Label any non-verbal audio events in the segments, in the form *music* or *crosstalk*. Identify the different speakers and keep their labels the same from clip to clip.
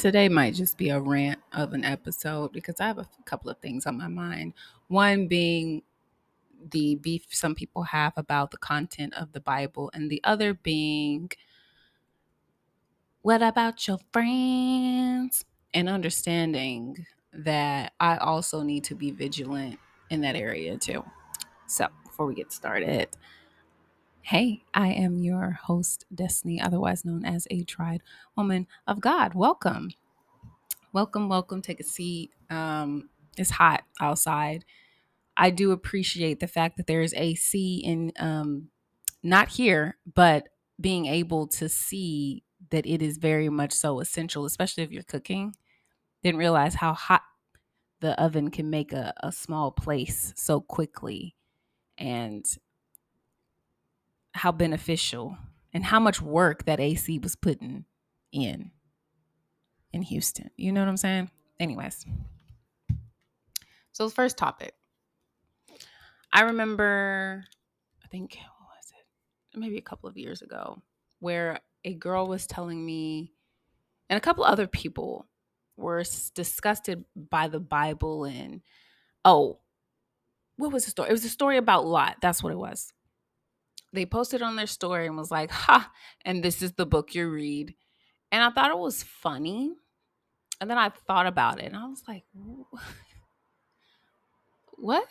Speaker 1: today might just be a rant of an episode because I have a couple of things on my mind. One being the beef some people have about the content of the Bible, and the other being what about your friends? And understanding that I also need to be vigilant in that area too. So, before we get started, hey, I am your host, Destiny, otherwise known as a tried woman of God. Welcome. Welcome, welcome. Take a seat. Um, it's hot outside. I do appreciate the fact that there is AC in um, not here, but being able to see that it is very much so essential, especially if you're cooking. Didn't realize how hot the oven can make a, a small place so quickly and how beneficial and how much work that AC was putting in in Houston. You know what I'm saying? Anyways. So the first topic. I remember I think what was it? Maybe a couple of years ago where a girl was telling me and a couple other people were disgusted by the Bible and oh, what was the story? It was a story about Lot. That's what it was. They posted on their story and was like, "Ha, and this is the book you read." And I thought it was funny. And then I thought about it and I was like, "What?"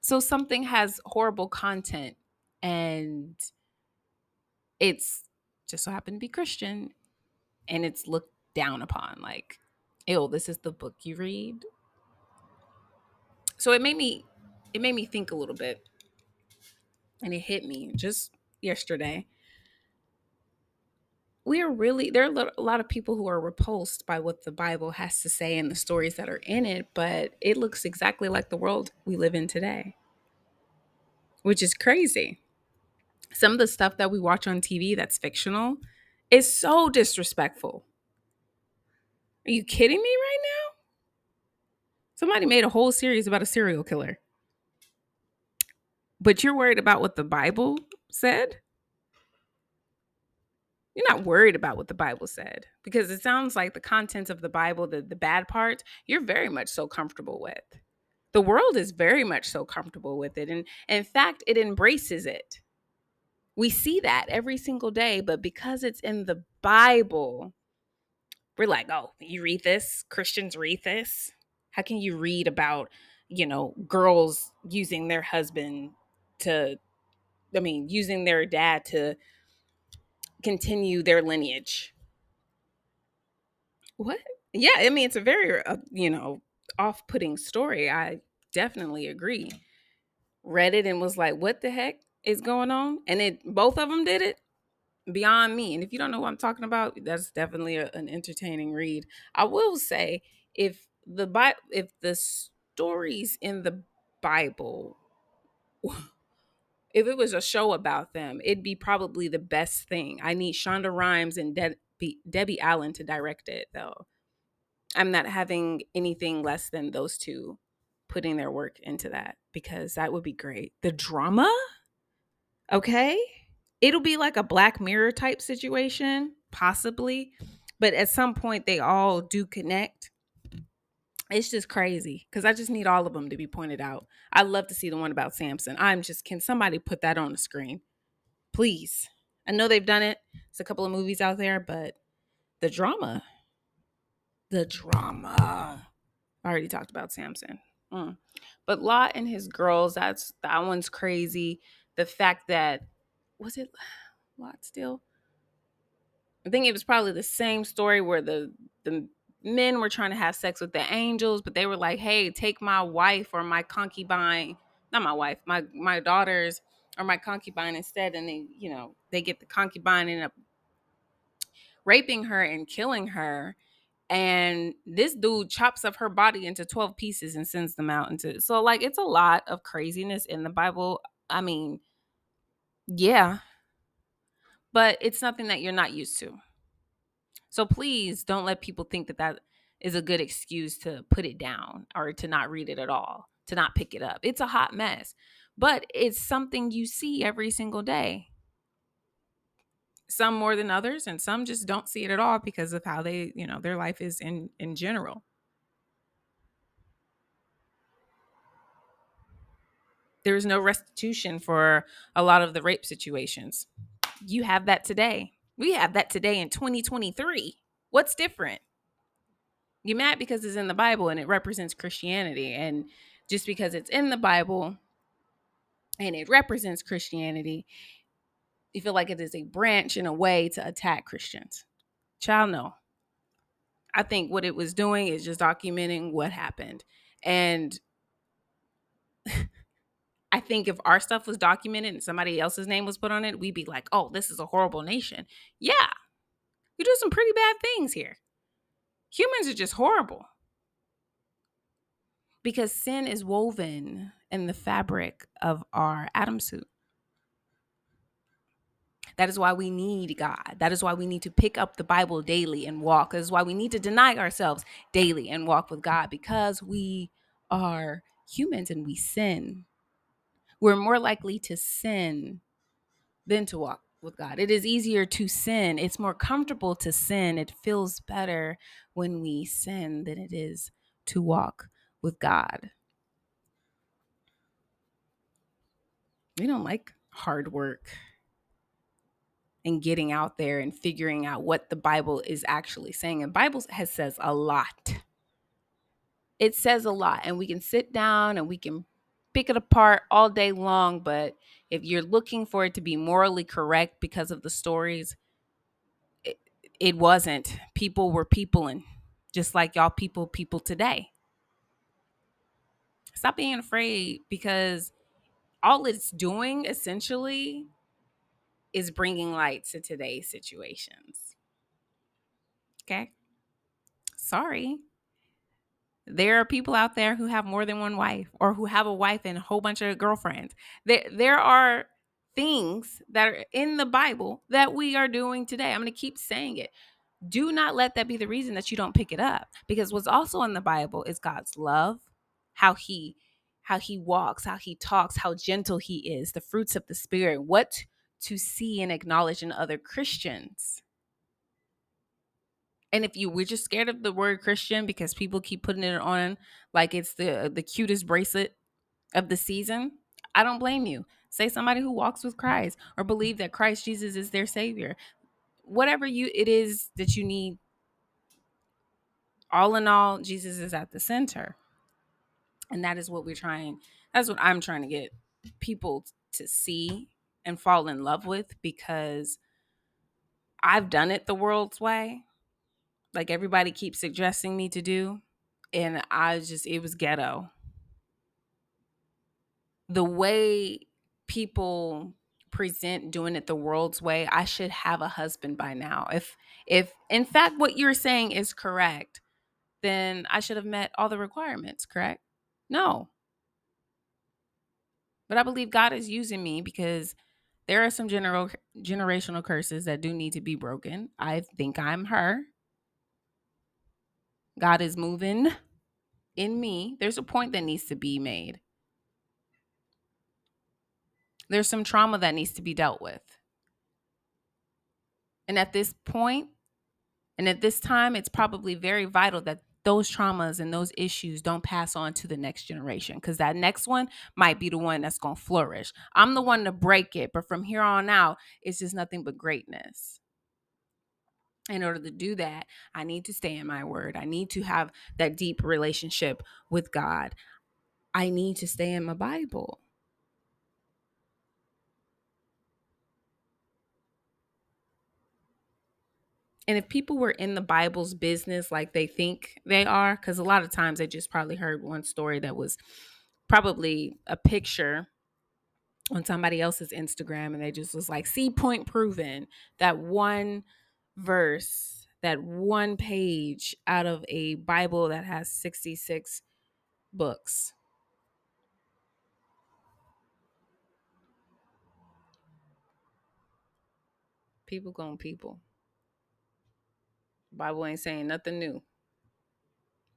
Speaker 1: So something has horrible content and it's just so happened to be Christian and it's looked down upon like ew this is the book you read so it made me it made me think a little bit and it hit me just yesterday we are really there are a lot of people who are repulsed by what the bible has to say and the stories that are in it but it looks exactly like the world we live in today which is crazy some of the stuff that we watch on tv that's fictional is so disrespectful are you kidding me right now? Somebody made a whole series about a serial killer. But you're worried about what the Bible said? You're not worried about what the Bible said because it sounds like the contents of the Bible, the, the bad parts, you're very much so comfortable with. The world is very much so comfortable with it. And in fact, it embraces it. We see that every single day, but because it's in the Bible, we're like, oh, you read this? Christians read this? How can you read about, you know, girls using their husband to, I mean, using their dad to continue their lineage? What? Yeah, I mean, it's a very, uh, you know, off putting story. I definitely agree. Read it and was like, what the heck is going on? And it, both of them did it beyond me. And if you don't know what I'm talking about, that's definitely a, an entertaining read. I will say if the Bible, if the stories in the Bible, if it was a show about them, it'd be probably the best thing. I need Shonda Rhimes and Debbie, Debbie Allen to direct it, though. I'm not having anything less than those two putting their work into that because that would be great. The drama, okay it'll be like a black mirror type situation possibly but at some point they all do connect it's just crazy because i just need all of them to be pointed out. I love to see the one about samson. I'm just can somebody put that on the screen? Please. I know they've done it. It's a couple of movies out there but the drama. The drama. I already talked about samson. Mm. but lot and his girls that's that one's crazy. The fact that was it Lot still? I think it was probably the same story where the the men were trying to have sex with the angels, but they were like, "Hey, take my wife or my concubine, not my wife, my my daughters or my concubine instead." And they, you know, they get the concubine and up raping her and killing her. And this dude chops up her body into 12 pieces and sends them out into so like it's a lot of craziness in the Bible. I mean, yeah. But it's something that you're not used to. So please don't let people think that that is a good excuse to put it down or to not read it at all, to not pick it up. It's a hot mess, but it's something you see every single day. some more than others and some just don't see it at all because of how they you know their life is in in general there is no restitution for a lot of the rape situations you have that today we have that today in 2023 what's different you mad because it's in the bible and it represents christianity and just because it's in the bible and it represents christianity you feel like it is a branch in a way to attack Christians. Child, no. I think what it was doing is just documenting what happened. And *laughs* I think if our stuff was documented and somebody else's name was put on it, we'd be like, oh, this is a horrible nation. Yeah, you do some pretty bad things here. Humans are just horrible. Because sin is woven in the fabric of our Adam suit. That is why we need God. That is why we need to pick up the Bible daily and walk. That is why we need to deny ourselves daily and walk with God because we are humans and we sin. We're more likely to sin than to walk with God. It is easier to sin. It's more comfortable to sin. It feels better when we sin than it is to walk with God. We don't like hard work and getting out there and figuring out what the Bible is actually saying. And Bible has says a lot. It says a lot, and we can sit down and we can pick it apart all day long. But if you're looking for it to be morally correct because of the stories, it, it wasn't. People were people, and just like y'all people, people today. Stop being afraid because all it's doing essentially is bringing light to today's situations. Okay? Sorry. There are people out there who have more than one wife or who have a wife and a whole bunch of girlfriends. There, there are things that are in the Bible that we are doing today. I'm going to keep saying it. Do not let that be the reason that you don't pick it up because what's also in the Bible is God's love, how he how he walks, how he talks, how gentle he is, the fruits of the spirit. What to see and acknowledge in other Christians. And if you we're just scared of the word Christian because people keep putting it on like it's the the cutest bracelet of the season, I don't blame you. Say somebody who walks with Christ or believe that Christ Jesus is their savior. Whatever you it is that you need all in all, Jesus is at the center. And that is what we're trying that's what I'm trying to get people to see and fall in love with because I've done it the world's way. Like everybody keeps suggesting me to do. And I just, it was ghetto. The way people present doing it the world's way, I should have a husband by now. If, if in fact what you're saying is correct, then I should have met all the requirements, correct? No. But I believe God is using me because there are some general generational curses that do need to be broken. I think I'm her. God is moving in me. There's a point that needs to be made. There's some trauma that needs to be dealt with. And at this point, and at this time, it's probably very vital that those traumas and those issues don't pass on to the next generation because that next one might be the one that's going to flourish. I'm the one to break it, but from here on out, it's just nothing but greatness. In order to do that, I need to stay in my word. I need to have that deep relationship with God. I need to stay in my Bible. and if people were in the Bible's business like they think they are, because a lot of times they just probably heard one story that was probably a picture on somebody else's Instagram and they just was like, see, point proven. That one verse, that one page out of a Bible that has 66 books. People going people. Bible ain't saying nothing new.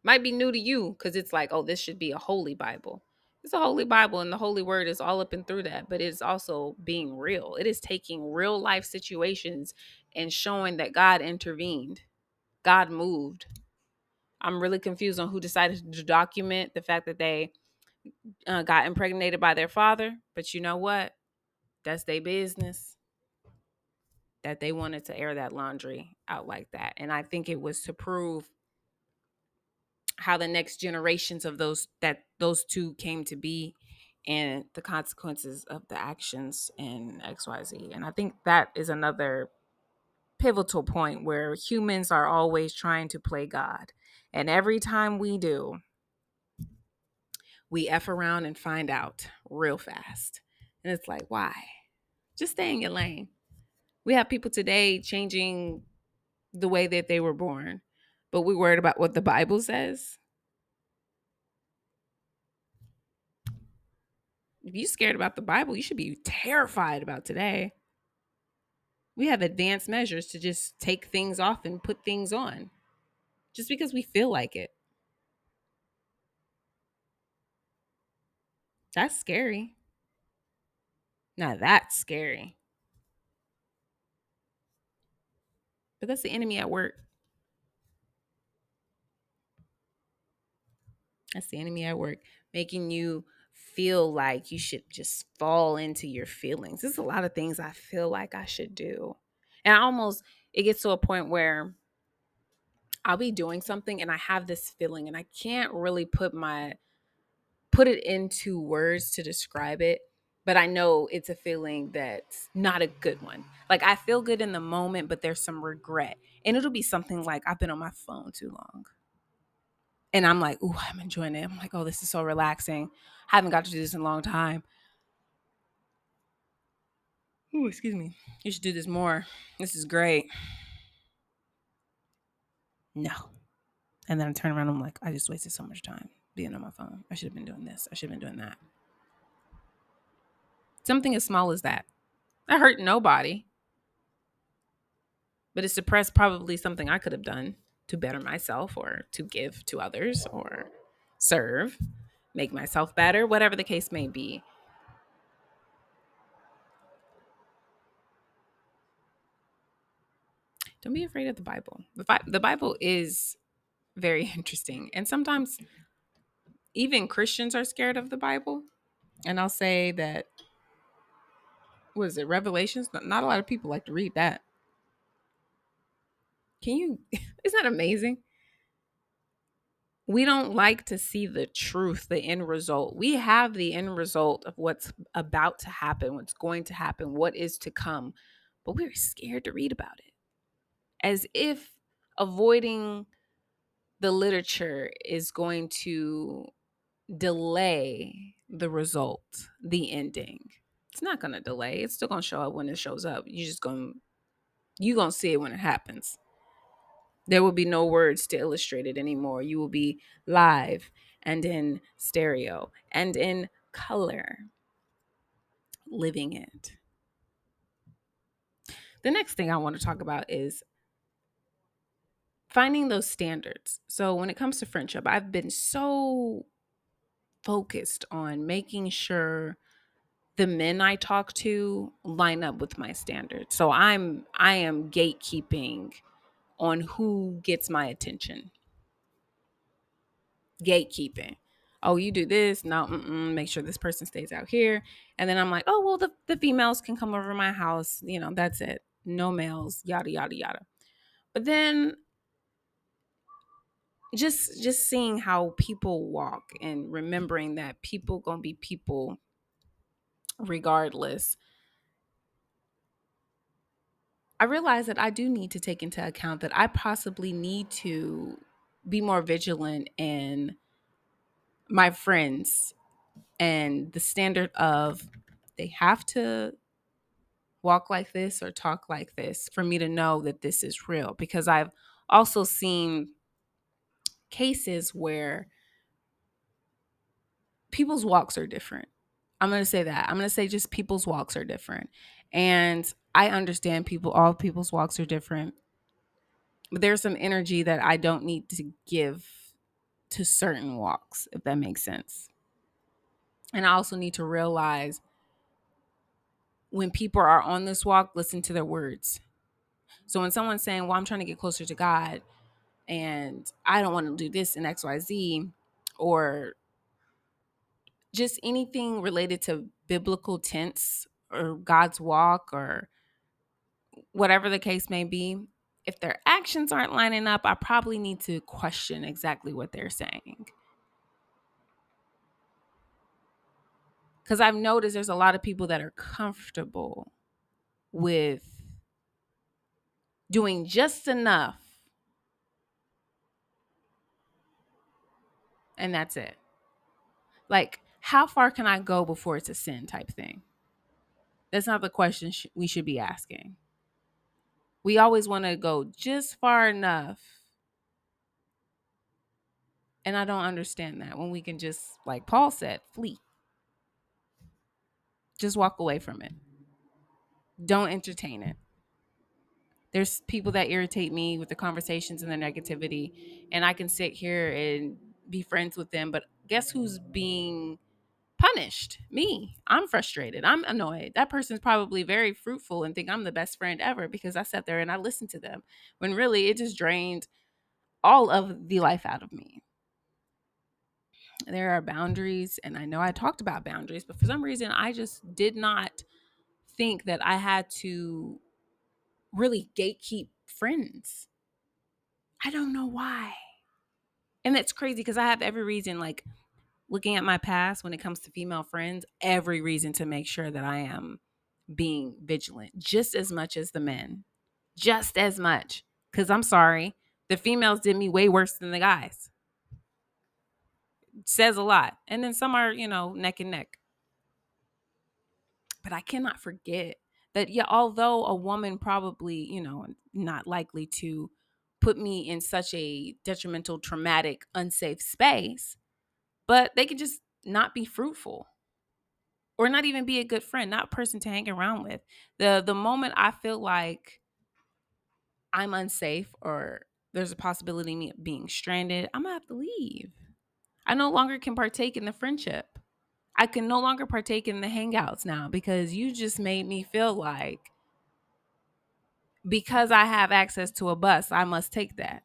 Speaker 1: Might be new to you because it's like, oh, this should be a holy Bible. It's a holy Bible, and the holy word is all up and through that, but it's also being real. It is taking real life situations and showing that God intervened, God moved. I'm really confused on who decided to document the fact that they uh, got impregnated by their father, but you know what? That's their business that they wanted to air that laundry out like that. And I think it was to prove how the next generations of those that those two came to be and the consequences of the actions in XYZ. And I think that is another pivotal point where humans are always trying to play God. And every time we do, we F around and find out real fast. And it's like, why? Just stay in your lane. We have people today changing the way that they were born, but we worried about what the Bible says. If you're scared about the Bible, you should be terrified about today. We have advanced measures to just take things off and put things on just because we feel like it. That's scary. Now that's scary. But that's the enemy at work. That's the enemy at work, making you feel like you should just fall into your feelings. There's a lot of things I feel like I should do. And I almost, it gets to a point where I'll be doing something and I have this feeling and I can't really put my, put it into words to describe it but I know it's a feeling that's not a good one. Like I feel good in the moment, but there's some regret. And it'll be something like I've been on my phone too long. And I'm like, ooh, I'm enjoying it. I'm like, oh, this is so relaxing. I haven't got to do this in a long time. Ooh, excuse me. You should do this more. This is great. No. And then I turn around, I'm like, I just wasted so much time being on my phone. I should have been doing this. I should have been doing that. Something as small as that. I hurt nobody. But it suppressed probably something I could have done to better myself or to give to others or serve, make myself better, whatever the case may be. Don't be afraid of the Bible. The the Bible is very *laughs* interesting. And sometimes even Christians are scared of the Bible. And I'll say that what is it revelations not a lot of people like to read that can you *laughs* isn't that amazing we don't like to see the truth the end result we have the end result of what's about to happen what's going to happen what is to come but we're scared to read about it as if avoiding the literature is going to delay the result the ending it's not gonna delay. It's still gonna show up when it shows up. You're just gonna you gonna see it when it happens. There will be no words to illustrate it anymore. You will be live and in stereo and in color, living it. The next thing I want to talk about is finding those standards. So, when it comes to friendship, I've been so focused on making sure the men I talk to line up with my standards. So I'm I am gatekeeping on who gets my attention. Gatekeeping. Oh, you do this. No, make sure this person stays out here. And then I'm like, oh, well, the, the females can come over my house. You know, that's it. No males, yada, yada, yada. But then just just seeing how people walk and remembering that people gonna be people regardless, I realize that I do need to take into account that I possibly need to be more vigilant in my friends and the standard of they have to walk like this or talk like this for me to know that this is real because I've also seen cases where people's walks are different I'm going to say that. I'm going to say just people's walks are different. And I understand people, all people's walks are different. But there's some energy that I don't need to give to certain walks, if that makes sense. And I also need to realize when people are on this walk, listen to their words. So when someone's saying, Well, I'm trying to get closer to God and I don't want to do this in XYZ, or just anything related to biblical tense or God's walk or whatever the case may be, if their actions aren't lining up, I probably need to question exactly what they're saying. Because I've noticed there's a lot of people that are comfortable with doing just enough. And that's it. Like, how far can I go before it's a sin type thing? That's not the question sh- we should be asking. We always want to go just far enough. And I don't understand that when we can just, like Paul said, flee. Just walk away from it. Don't entertain it. There's people that irritate me with the conversations and the negativity, and I can sit here and be friends with them, but guess who's being punished? Me. I'm frustrated. I'm annoyed. That person's probably very fruitful and think I'm the best friend ever because I sat there and I listened to them when really it just drained all of the life out of me. There are boundaries, and I know I talked about boundaries, but for some reason, I just did not think that I had to really gatekeep friends. I don't know why. And that's crazy because I have every reason, like looking at my past when it comes to female friends, every reason to make sure that I am being vigilant just as much as the men. Just as much. Because I'm sorry, the females did me way worse than the guys. says a lot. And then some are, you know, neck and neck. But I cannot forget that, yeah, although a woman probably, you know, not likely to put me in such a detrimental, traumatic, unsafe space, but they could just not be fruitful or not even be a good friend, not a person to hang around with. The the moment I feel like I'm unsafe or there's a possibility of me being stranded, I'm gonna have to leave. I no longer can partake in the friendship. I can no longer partake in the hangouts now because you just made me feel like because I have access to a bus, I must take that.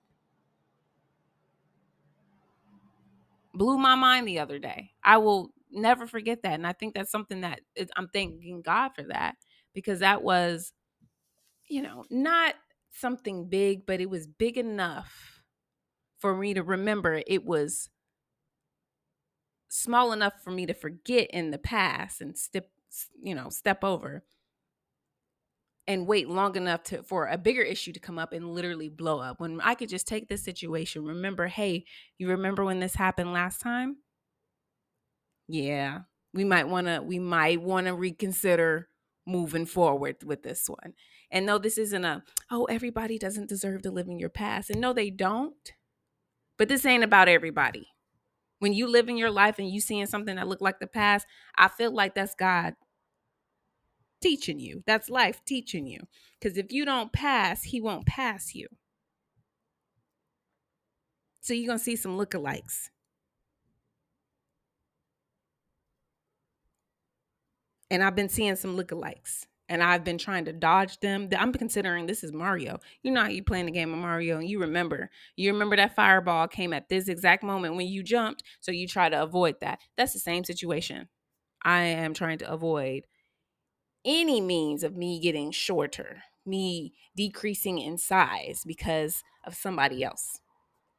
Speaker 1: Blew my mind the other day. I will never forget that. And I think that's something that I'm thanking God for that because that was, you know, not something big, but it was big enough for me to remember it was small enough for me to forget in the past and step you know step over and wait long enough to for a bigger issue to come up and literally blow up. When i could just take this situation remember hey you remember when this happened last time? Yeah we might want to we might want to reconsider moving forward with this one. And no this isn't a oh everybody doesn't deserve to live in your past. And no they don't. But this ain't about everybody. When you live in your life and you seeing something that look like the past, I feel like that's God teaching you. That's life teaching you. Because if you don't pass, he won't pass you. So you're gonna see some lookalikes. And I've been seeing some lookalikes and I've been trying to dodge them. I'm considering this is Mario. You know how you playing the game of Mario and you remember. You remember that fireball came at this exact moment when you jumped, so you try to avoid that. That's the same situation. I am trying to avoid any means of me getting shorter, me decreasing in size because of somebody else.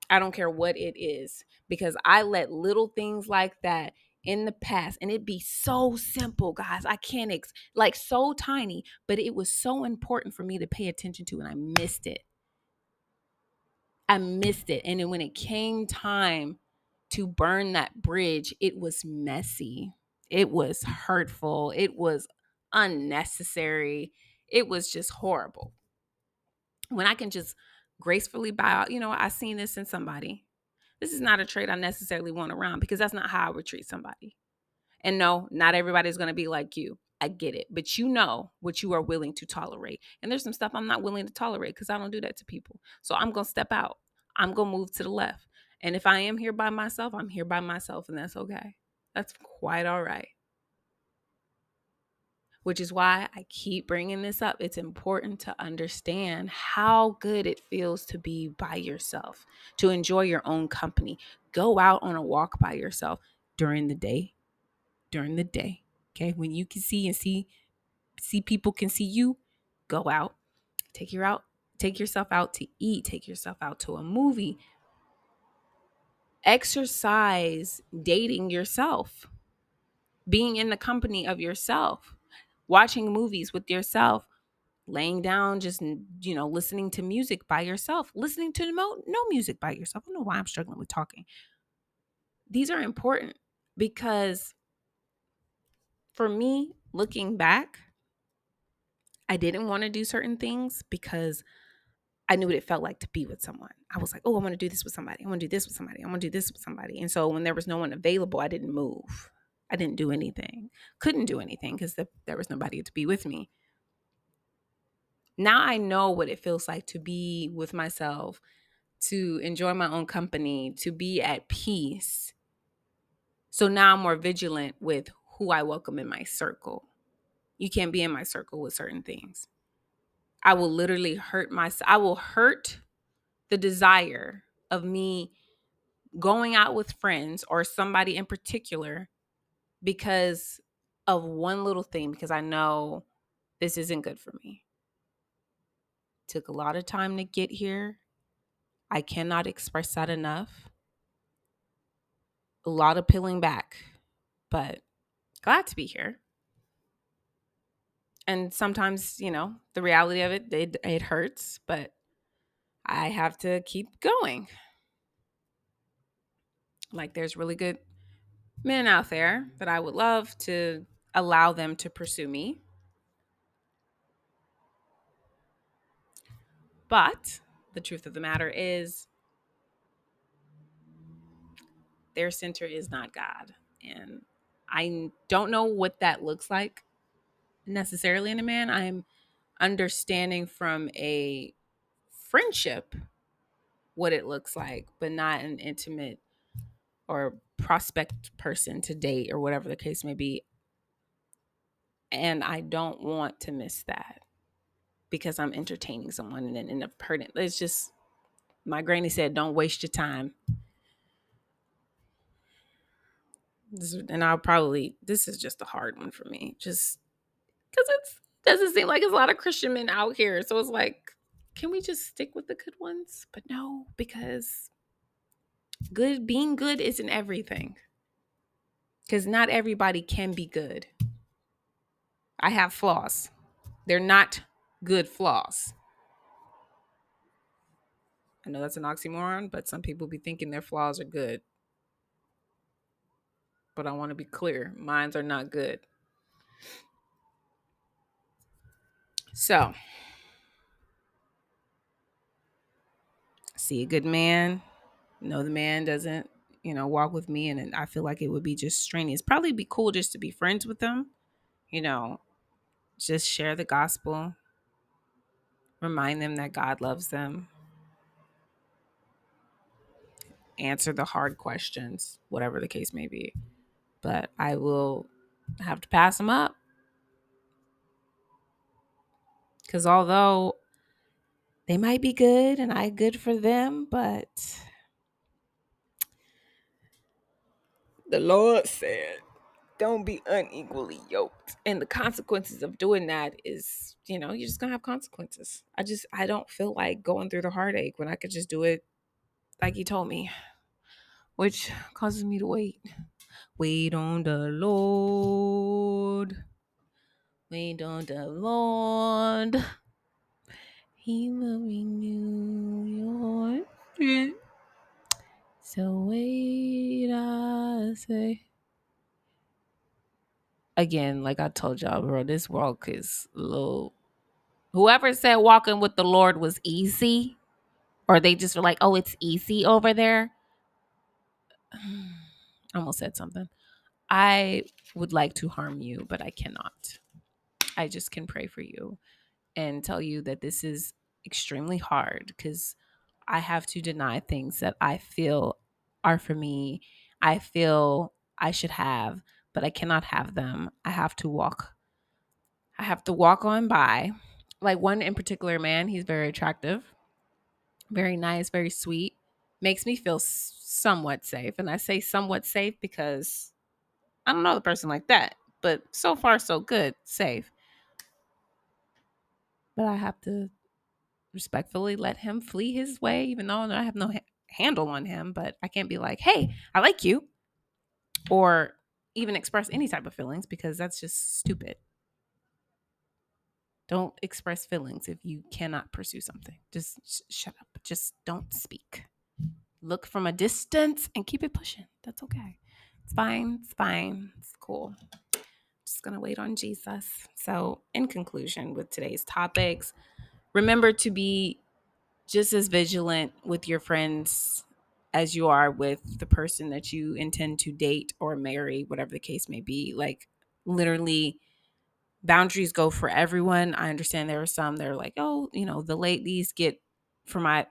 Speaker 1: I don't care what it is because I let little things like that in the past and it'd be so simple guys i can't ex- like so tiny but it was so important for me to pay attention to and i missed it. I missed it and then when it came time to burn that bridge it was messy. It was hurtful. It was unnecessary it was just horrible when i can just gracefully bow out you know i seen this in somebody this is not a trait I necessarily want around because that's not how I would treat somebody. And no, not everybody's going to be like you. I get it. But you know what you are willing to tolerate. And there's some stuff I'm not willing to tolerate because I don't do that to people. So I'm going to step out. I'm going to move to the left. And if I am here by myself, I'm here by myself, and that's okay. That's quite all right. Which is why I keep bringing this up. It's important to understand how good it feels to be by yourself, to enjoy your own company. Go out on a walk by yourself during the day. During the day. Okay. When you can see and see see people can see you, go out. Take your out, take yourself out to eat, take yourself out to a movie. Exercise dating yourself. Being in the company of yourself. Watching movies with yourself. Laying down, just you know, listening to music by yourself, listening to no, no music by yourself. I don't know why I'm struggling with talking. These are important because for me, looking back, I didn't want to do certain things because I knew what it felt like to be with someone. I was like, oh, I want to do this with somebody. I want to do this with somebody. I want to do this with somebody. And so when there was no one available, I didn't move. I didn't do anything. Couldn't do anything because the, there was nobody to be with me. Now I know what it feels like to be with myself, to enjoy my own company, to be at peace. So now I'm more vigilant with who I welcome in my circle you can't be in my circle with certain things. I will literally hurt myself. I will hurt the desire of me going out with friends or somebody in particular because of one little thing, because I know this isn't good for me. Took a lot of time to get here. I cannot express that enough. A lot of peeling back, but glad to be here and sometimes you know the reality of it it, it hurts but i have to keep going like there's really good men out there that i would love to allow them to pursue me but the truth of the matter is their center is not god and i don't know what that looks like necessarily in a man. I'm understanding from a friendship what it looks like, but not an intimate or prospect person to date or whatever the case may be. And I don't want to miss that because I'm entertaining someone and then end up hurting. It's just my granny said, don't waste your time. And I'll probably, this is just a hard one for me. Just because it doesn't seem like there's a lot of Christian men out here. So it's like, can we just stick with the good ones? But no, because good being good isn't everything. Because not everybody can be good. I have flaws. They're not good flaws. I know that's an oxymoron, but some people be thinking their flaws are good. But I want to be clear, mines are not good. So, see a good man, know the man doesn't, you know, walk with me, and I feel like it would be just strenuous. Probably be cool just to be friends with them, you know, just share the gospel, remind them that God loves them, answer the hard questions, whatever the case may be. But I will have to pass them up Because although they might be good and I good for them, but the Lord said, don't be unequally yoked. And the consequences of doing that is, you know, you're just going to have consequences. I just, I don't feel like going through the heartache when I could just do it like He told me, which causes me to wait. Wait on the Lord. Wait on the Lord. He will renew your strength. So wait, I say. Again, like I told y'all, bro, this walk is a little. Whoever said walking with the Lord was easy, or they just were like, oh, it's easy over there. *sighs* I almost said something. I would like to harm you, but I cannot. I just can pray for you and tell you that this is extremely hard because I have to deny things that I feel are for me. I feel I should have, but I cannot have them. I have to walk. I have to walk on by. Like one in particular man, he's very attractive, very nice, very sweet. Makes me feel somewhat safe. And I say somewhat safe because I don't know the person like that, but so far so good, safe. But I have to respectfully let him flee his way, even though I have no handle on him. But I can't be like, hey, I like you, or even express any type of feelings because that's just stupid. Don't express feelings if you cannot pursue something. Just sh- shut up. Just don't speak. Look from a distance and keep it pushing. That's okay. It's fine. It's fine. It's cool. Just going to wait on Jesus. So, in conclusion, with today's topics, remember to be just as vigilant with your friends as you are with the person that you intend to date or marry, whatever the case may be. Like, literally, boundaries go for everyone. I understand there are some that are like, oh, you know, the ladies get, for my,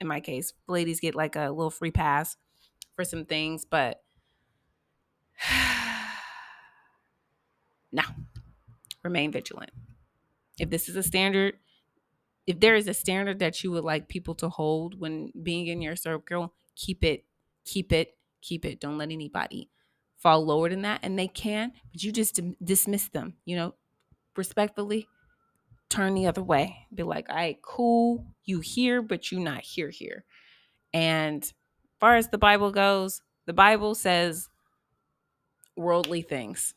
Speaker 1: in my case, ladies get like a little free pass for some things, but *sighs* no, remain vigilant. If this is a standard, if there is a standard that you would like people to hold when being in your circle, keep it, keep it, keep it. Don't let anybody fall lower than that. And they can, but you just dismiss them, you know, respectfully turn the other way. Be like, all right, cool, you here, but you not here here. And far as the Bible goes, the Bible says worldly things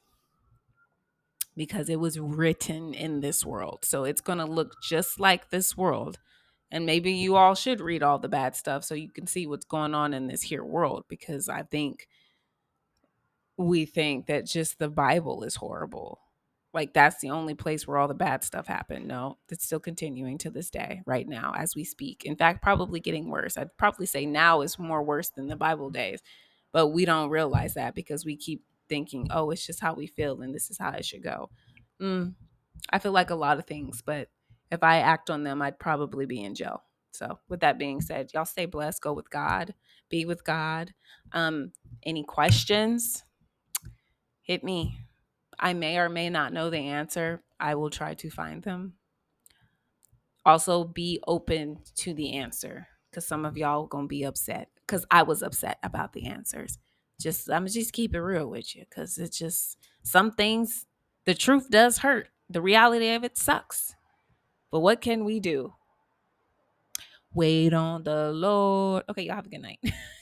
Speaker 1: because it was written in this world. So it's going to look just like this world. And maybe you all should read all the bad stuff so you can see what's going on in this here world because I think we think that just the Bible is horrible like that's the only place where all the bad stuff happened. No, it's still continuing to this day, right now, as we speak. In fact, probably getting worse. I'd probably say now is more worse than the Bible days, but we don't realize that because we keep thinking, oh, it's just how we feel and this is how it should go. Mm, I feel like a lot of things, but if I act on them, I'd probably be in jail. So, with that being said, y'all stay blessed, go with God, be with God. Um, any questions? Hit me I may or may not know the answer. I will try to find them. Also, be open to the answer because some of y'all gonna be upset because I was upset about the answers. Just I'm just keep it real with you because it's just some things. The truth does hurt. The reality of it sucks. But what can we do? Wait on the Lord. Okay, y'all have a good night. *laughs*